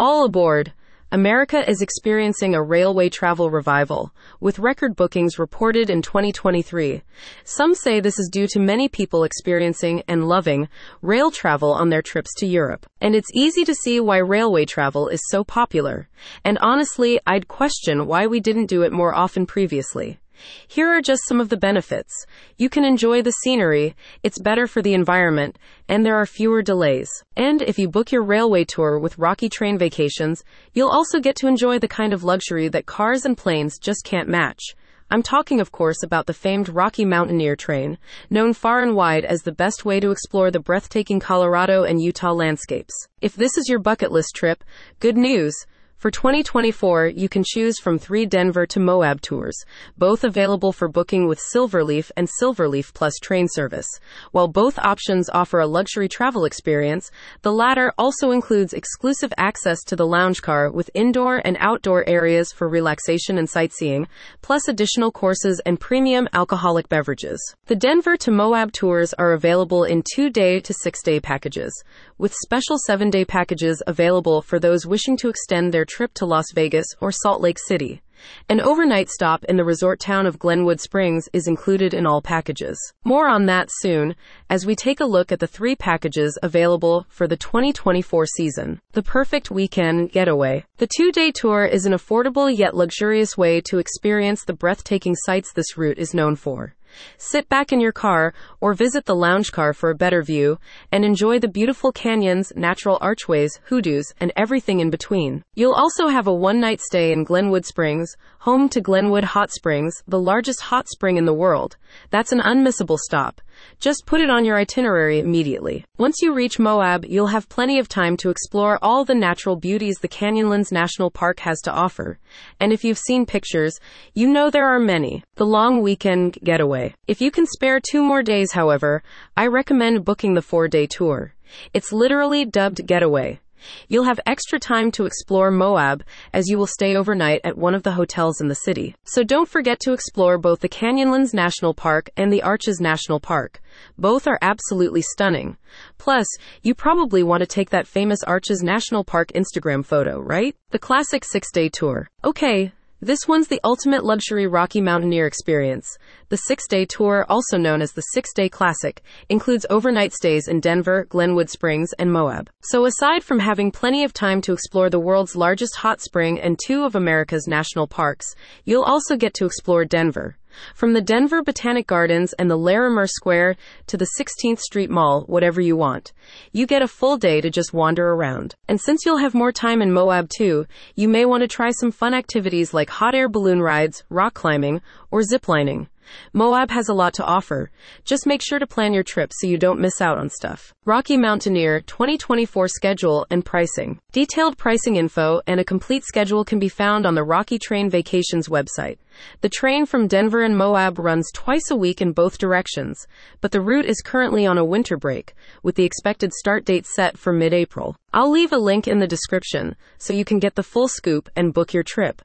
All aboard! America is experiencing a railway travel revival, with record bookings reported in 2023. Some say this is due to many people experiencing and loving rail travel on their trips to Europe. And it's easy to see why railway travel is so popular. And honestly, I'd question why we didn't do it more often previously. Here are just some of the benefits. You can enjoy the scenery, it's better for the environment, and there are fewer delays. And if you book your railway tour with Rocky Train Vacations, you'll also get to enjoy the kind of luxury that cars and planes just can't match. I'm talking, of course, about the famed Rocky Mountaineer train, known far and wide as the best way to explore the breathtaking Colorado and Utah landscapes. If this is your bucket list trip, good news! For 2024, you can choose from three Denver to Moab tours, both available for booking with Silverleaf and Silverleaf Plus train service. While both options offer a luxury travel experience, the latter also includes exclusive access to the lounge car with indoor and outdoor areas for relaxation and sightseeing, plus additional courses and premium alcoholic beverages. The Denver to Moab tours are available in two day to six day packages, with special seven day packages available for those wishing to extend their trip to Las Vegas or Salt Lake City. An overnight stop in the resort town of Glenwood Springs is included in all packages. More on that soon as we take a look at the three packages available for the 2024 season. The perfect weekend getaway. The two day tour is an affordable yet luxurious way to experience the breathtaking sights this route is known for. Sit back in your car or visit the lounge car for a better view and enjoy the beautiful canyons, natural archways, hoodoos, and everything in between. You'll also have a one night stay in Glenwood Springs, home to Glenwood Hot Springs, the largest hot spring in the world. That's an unmissable stop. Just put it on your itinerary immediately. Once you reach Moab, you'll have plenty of time to explore all the natural beauties the Canyonlands National Park has to offer. And if you've seen pictures, you know there are many. The long weekend getaway. If you can spare two more days, however, I recommend booking the four day tour. It's literally dubbed Getaway. You'll have extra time to explore Moab as you will stay overnight at one of the hotels in the city. So don't forget to explore both the Canyonlands National Park and the Arches National Park. Both are absolutely stunning. Plus, you probably want to take that famous Arches National Park Instagram photo, right? The classic six day tour. Okay, this one's the ultimate luxury Rocky Mountaineer experience. The six day tour, also known as the Six Day Classic, includes overnight stays in Denver, Glenwood Springs, and Moab. So, aside from having plenty of time to explore the world's largest hot spring and two of America's national parks, you'll also get to explore Denver. From the Denver Botanic Gardens and the Larimer Square to the 16th Street Mall, whatever you want. You get a full day to just wander around. And since you'll have more time in Moab too, you may want to try some fun activities like hot air balloon rides, rock climbing, or ziplining. Moab has a lot to offer. Just make sure to plan your trip so you don't miss out on stuff. Rocky Mountaineer 2024 schedule and pricing. Detailed pricing info and a complete schedule can be found on the Rocky Train Vacations website. The train from Denver and Moab runs twice a week in both directions, but the route is currently on a winter break, with the expected start date set for mid April. I'll leave a link in the description so you can get the full scoop and book your trip.